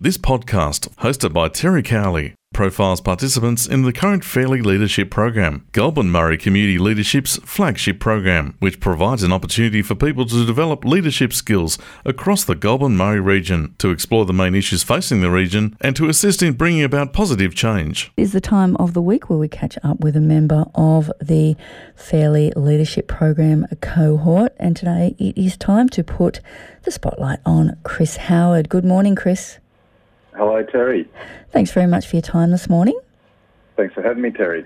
This podcast, hosted by Terry Cowley, profiles participants in the current Fairley Leadership Program, Goulburn Murray Community Leadership's flagship program, which provides an opportunity for people to develop leadership skills across the Goulburn Murray region, to explore the main issues facing the region, and to assist in bringing about positive change. Is the time of the week where we catch up with a member of the Fairley Leadership Program cohort, and today it is time to put the spotlight on Chris Howard. Good morning, Chris. Hello, Terry. Thanks very much for your time this morning. Thanks for having me, Terry.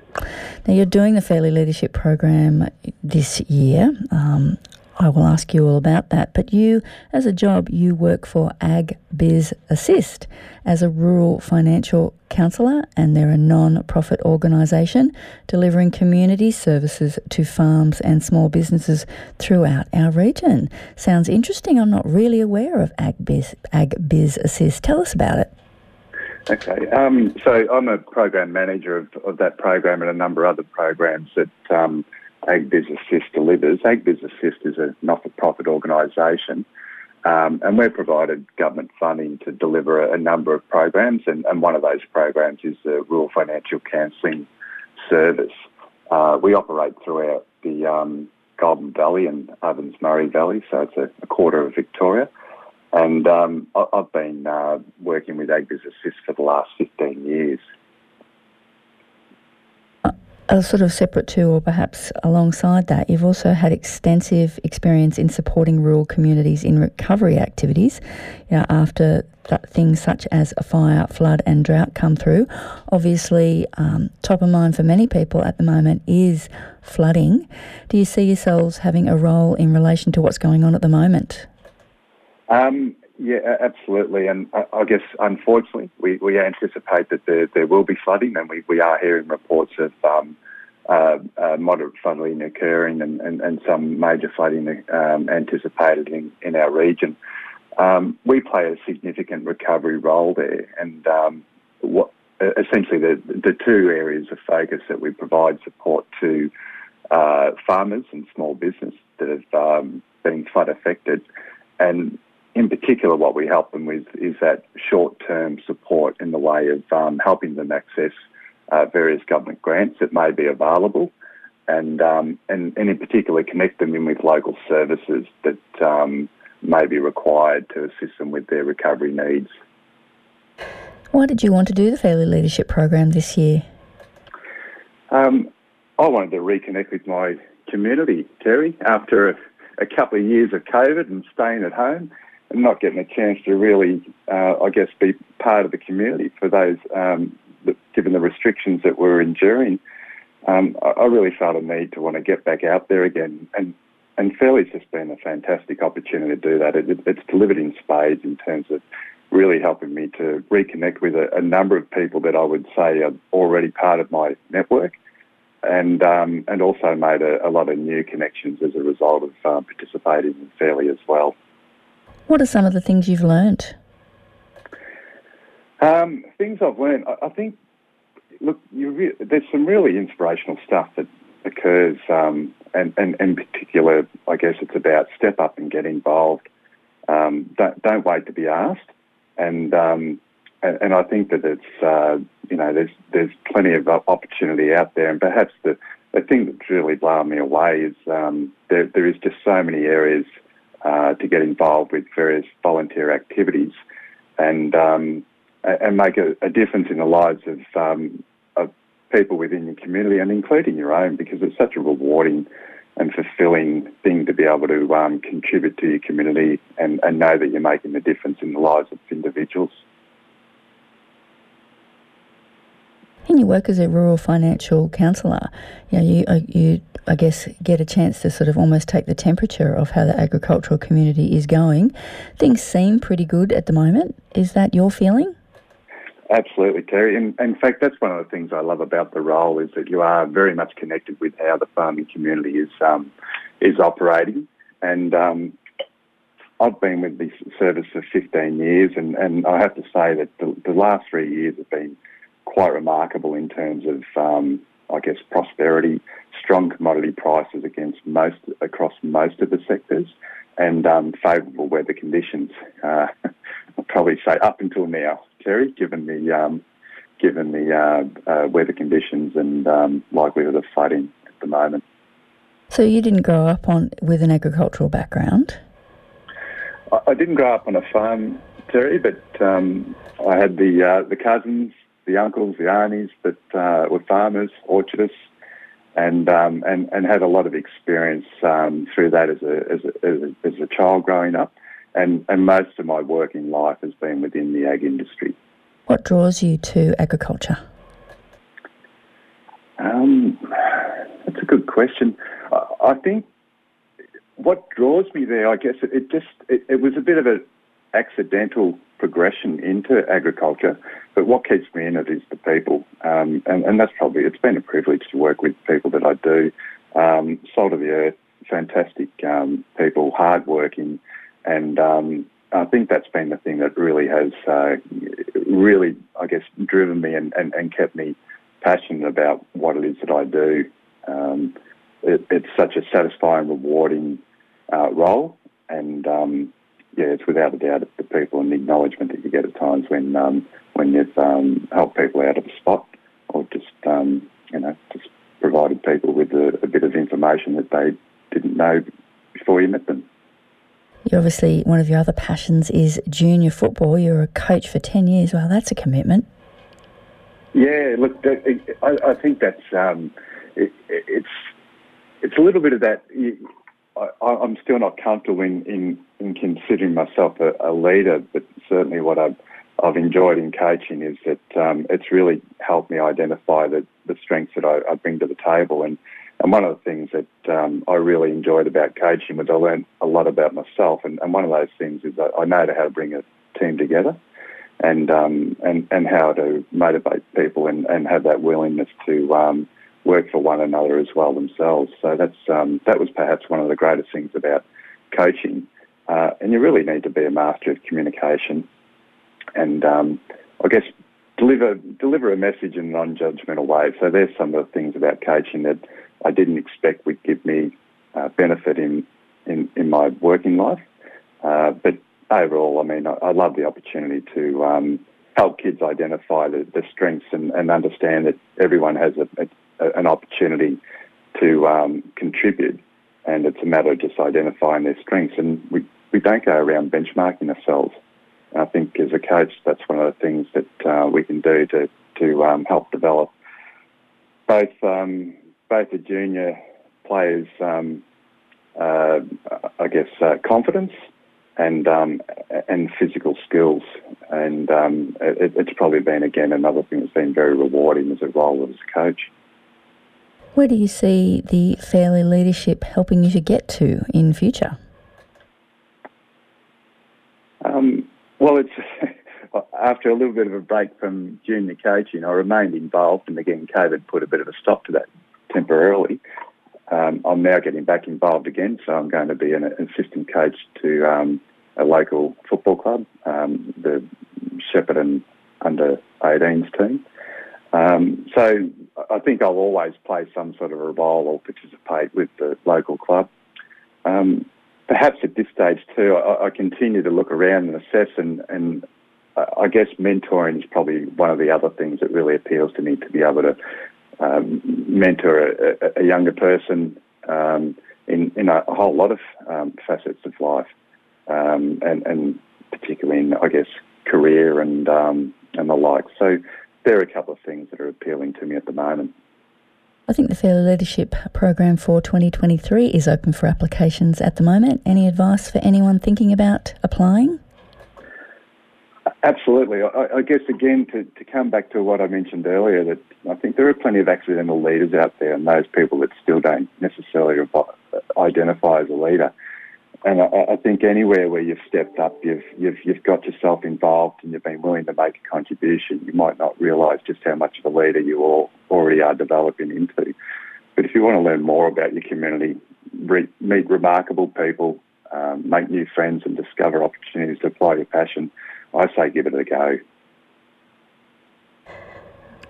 Now, you're doing the Fairley Leadership Program this year. Um, I will ask you all about that. But you, as a job, you work for Ag Biz Assist as a rural financial counsellor, and they're a non profit organisation delivering community services to farms and small businesses throughout our region. Sounds interesting. I'm not really aware of Ag Biz, Ag Biz Assist. Tell us about it. Okay, um, so I'm a program manager of, of, that program and a number of other programs that um, AgBiz Assist delivers. AgBiz Assist is a not-for-profit organisation um, and we've provided government funding to deliver a, a number of programs and, and, one of those programs is the Rural Financial Counselling Service. Uh, we operate throughout the um, Goulburn Valley and Ovens Murray Valley, so it's a, a quarter of Victoria. And um, I've been uh, working with AgBiz Assist for the last 15 years. Sort of separate to, or perhaps alongside that, you've also had extensive experience in supporting rural communities in recovery activities you know, after th- things such as a fire, flood, and drought come through. Obviously, um, top of mind for many people at the moment is flooding. Do you see yourselves having a role in relation to what's going on at the moment? Um, yeah, absolutely. And I, I, guess, unfortunately, we, we anticipate that there, there will be flooding, and we, we are hearing reports of um, uh, uh, moderate flooding occurring and, and, and some major flooding um, anticipated in, in our region. Um, we play a significant recovery role there, and um, what essentially the, the two areas of focus that we provide support to uh, farmers and small business that have um, been flood affected, and in particular, what we help them with is that short-term support in the way of um, helping them access uh, various government grants that may be available, and, um, and and in particular connect them in with local services that um, may be required to assist them with their recovery needs. Why did you want to do the Fairley Leadership Program this year? Um, I wanted to reconnect with my community, Terry, after a, a couple of years of COVID and staying at home not getting a chance to really, uh, I guess, be part of the community for those, um, that, given the restrictions that we're enduring. Um, I, I, really felt a need to want to get back out there again. And, and Fairley's just been a fantastic opportunity to do that. It, it, it's delivered in spades in terms of really helping me to reconnect with a, a, number of people that I would say are already part of my network. And um, and also made a, a, lot of new connections as a result of um, participating in Fairley as well. What are some of the things you've learned? Um, things I've learned, I, I think, look, re- there's some really inspirational stuff that occurs, um, and, and, in particular, I guess it's about step up and get involved. Um, don't, don't, wait to be asked, and, um, and and, I think that it's uh, you know there's there's plenty of opportunity out there, and perhaps the the thing that's really blown me away is um, there there is just so many areas uh, to get involved with various volunteer activities and um, and make a, a, difference in the lives of, um, of people within your community and including your own because it's such a rewarding and fulfilling thing to be able to um, contribute to your community and, and know that you're making a difference in the lives of individuals. In you work as a rural financial counsellor, you, know, you, uh, you I guess, get a chance to sort of almost take the temperature of how the agricultural community is going. Things seem pretty good at the moment. Is that your feeling? Absolutely, Terry. In, in fact, that's one of the things I love about the role is that you are very much connected with how the farming community is um, is operating. And um, I've been with this service for 15 years, and, and I have to say that the, the last three years have been quite remarkable in terms of, um, I guess, prosperity strong commodity prices against most across most of the sectors, and um, favourable weather conditions. Uh, I'll probably say up until now, Terry, given the um, given the uh, uh, weather conditions and um, likelihood of flooding at the moment. So you didn't grow up on with an agricultural background. I, I didn't grow up on a farm, Terry, but um, I had the uh, the cousins, the uncles, the aunties that uh, were farmers, orchardists, and um, and and had a lot of experience um, through that as a, as a as a child growing up, and and most of my working life has been within the ag industry. What draws you to agriculture? Um, that's a good question. I, I think what draws me there, I guess, it, it just it, it was a bit of an accidental progression into agriculture. But what keeps me in it is the people, um, and, and that's probably it's been a privilege to work with people that I do. Um, salt of the earth, fantastic um, people, hardworking, and um, I think that's been the thing that really has uh, really, I guess, driven me and, and, and, kept me passionate about what it is that I do. Um, it, it's such a satisfying, rewarding uh, role, and um, yeah, it's without a doubt the people and the acknowledgement that you get at times when um, when you've um, helped people out of a spot or just um, you know just provided people with a, a, bit of information that they didn't know before you met them. You obviously one of your other passions is junior football. You're a coach for ten years. Well, that's a commitment. Yeah, look, I, I think that's um, it, it's it's a little bit of that. I, am still not comfortable in, in, in considering myself a, a, leader, but certainly what I've, I've enjoyed in coaching is that um, it's really helped me identify the, the strengths that I, I, bring to the table. And, and one of the things that um, I really enjoyed about coaching was I learned a lot about myself. And, and one of those things is I know how to bring a team together and, um, and, and how to motivate people and, and have that willingness to um, work for one another as well themselves. So that's um, that was perhaps one of the greatest things about coaching. Uh, and you really need to be a master of communication, and um, I guess deliver deliver a message in a non-judgmental way. So there's some of the things about coaching that I didn't expect would give me uh, benefit in, in in my working life. Uh, but overall, I mean, I, I love the opportunity to um, help kids identify the, the strengths and, and, understand that everyone has a, a, an opportunity to um, contribute, and it's a matter of just identifying their strengths. And we, we don't go around benchmarking ourselves. I think as a coach, that's one of the things that uh, we can do to to um, help develop both um, both the junior players, um, uh, I guess, uh, confidence and um, and physical skills. And um, it, it's probably been again another thing that's been very rewarding as a role as a coach. Where do you see the Fairley leadership helping you to get to in future? Um, well, it's after a little bit of a break from junior coaching, I remained involved, and again, COVID put a bit of a stop to that temporarily. Um, I'm now getting back involved again, so I'm going to be an assistant coach to um, a local football club, um, the Shepparton under 18s team. Um, so I think I'll always play some sort of a role or participate with the local club. Um, perhaps at this stage too, I, I, continue to look around and assess, and, and I guess mentoring is probably one of the other things that really appeals to me to be able to um, mentor a, a, younger person um, in, in a, whole lot of um, facets of life, um, and, and, particularly in, I guess, career and um, and the like. So there are a couple of things that are appealing to me at the moment. I think the Fairley Leadership Program for 2023 is open for applications at the moment. Any advice for anyone thinking about applying? Absolutely. I, I guess, again, to, to come back to what I mentioned earlier, that I think there are plenty of accidental leaders out there and those people that still don't necessarily identify as a leader. And I, I, think anywhere where you've stepped up, you've, you've, you've got yourself involved and you've been willing to make a contribution, you might not realise just how much of a leader you all already are developing into. But if you want to learn more about your community, re- meet remarkable people, um, make new friends and discover opportunities to apply your passion, I say give it a go.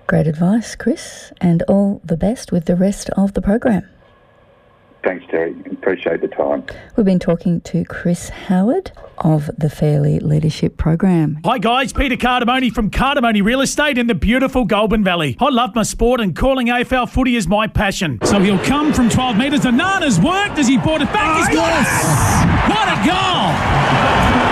Great advice, Chris, and all the best with the rest of the program. Thanks, Terry. Appreciate the time. We've been talking to Chris Howard of the Fairley Leadership Program. Hi guys, Peter Cardamone from Cardamone Real Estate in the beautiful Goulburn Valley. I love my sport and calling AFL footy is my passion. So he'll come from 12 metres. The Nana's worked as he brought it back. He's got it! What a goal!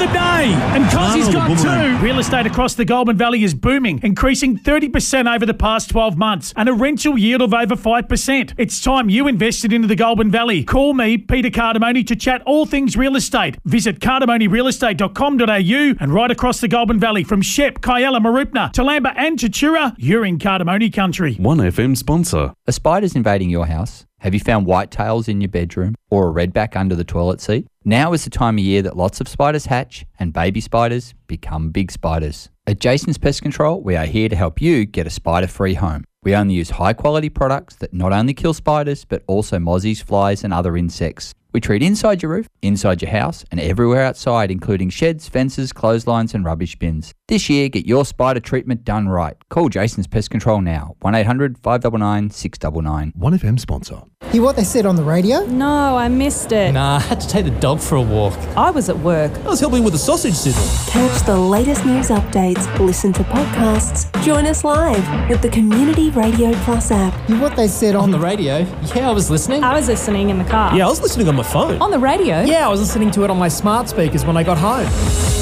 Nana of the day. And cause he's got two. Real estate across the Goulburn Valley is booming, increasing 30% over the past 12 months and a rental yield of over 5%. It's time you invested into the Goulburn Valley. Call me, Peter Cardamone, to chat all things real estate. Visit cardamonerealestate.com.au and right across the Goulburn Valley from Shep, Kialla, Mooroopna, Toolamba and Tatura, you're in Cardamone country. 1FM sponsor. A spiders invading your house? Have you found whitetails in your bedroom or a redback under the toilet seat? Now is the time of year that lots of spiders hatch and baby spiders become big spiders. At Jason's Pest Control, we are here to help you get a spider free home. We only use high quality products that not only kill spiders, but also mozzies, flies, and other insects. We treat inside your roof, inside your house, and everywhere outside, including sheds, fences, clotheslines, and rubbish bins. This year, get your spider treatment done right. Call Jason's Pest Control now, 1 800 599 699. 1FM sponsor. Hear what they said on the radio? No, I missed it. Nah, I had to take the dog for a walk. I was at work. I was helping with the sausage sizzle. Catch the latest news updates, listen to podcasts, join us live with the Community Radio Plus app. Hear what they said On on, the radio? Yeah, I was listening. I was listening in the car. Yeah, I was listening on my phone. On the radio? Yeah, I was listening to it on my smart speakers when I got home.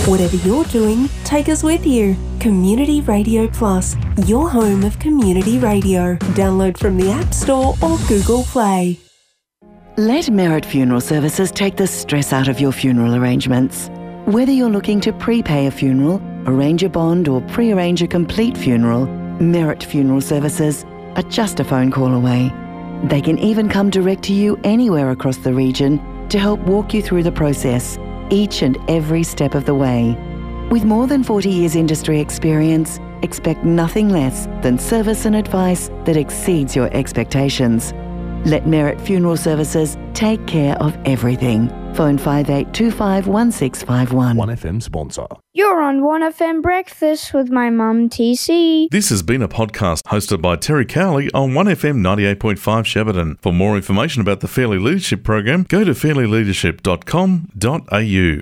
Whatever you're doing, take us with you. Community Radio Plus, your home of community radio. Download from the App Store or Google Play. Let Merit Funeral Services take the stress out of your funeral arrangements. Whether you're looking to prepay a funeral, arrange a bond, or pre arrange a complete funeral, Merit Funeral Services are just a phone call away. They can even come direct to you anywhere across the region to help walk you through the process, each and every step of the way. With more than 40 years industry experience, expect nothing less than service and advice that exceeds your expectations. Let Merit Funeral Services take care of everything. Phone 58251651. 1FM sponsor. You're on 1FM Breakfast with my mum, TC. This has been a podcast hosted by Terry Cowley on 1FM 98.5 Shepparton. For more information about the Fairley Leadership Program, go to fairlyleadership.com.au.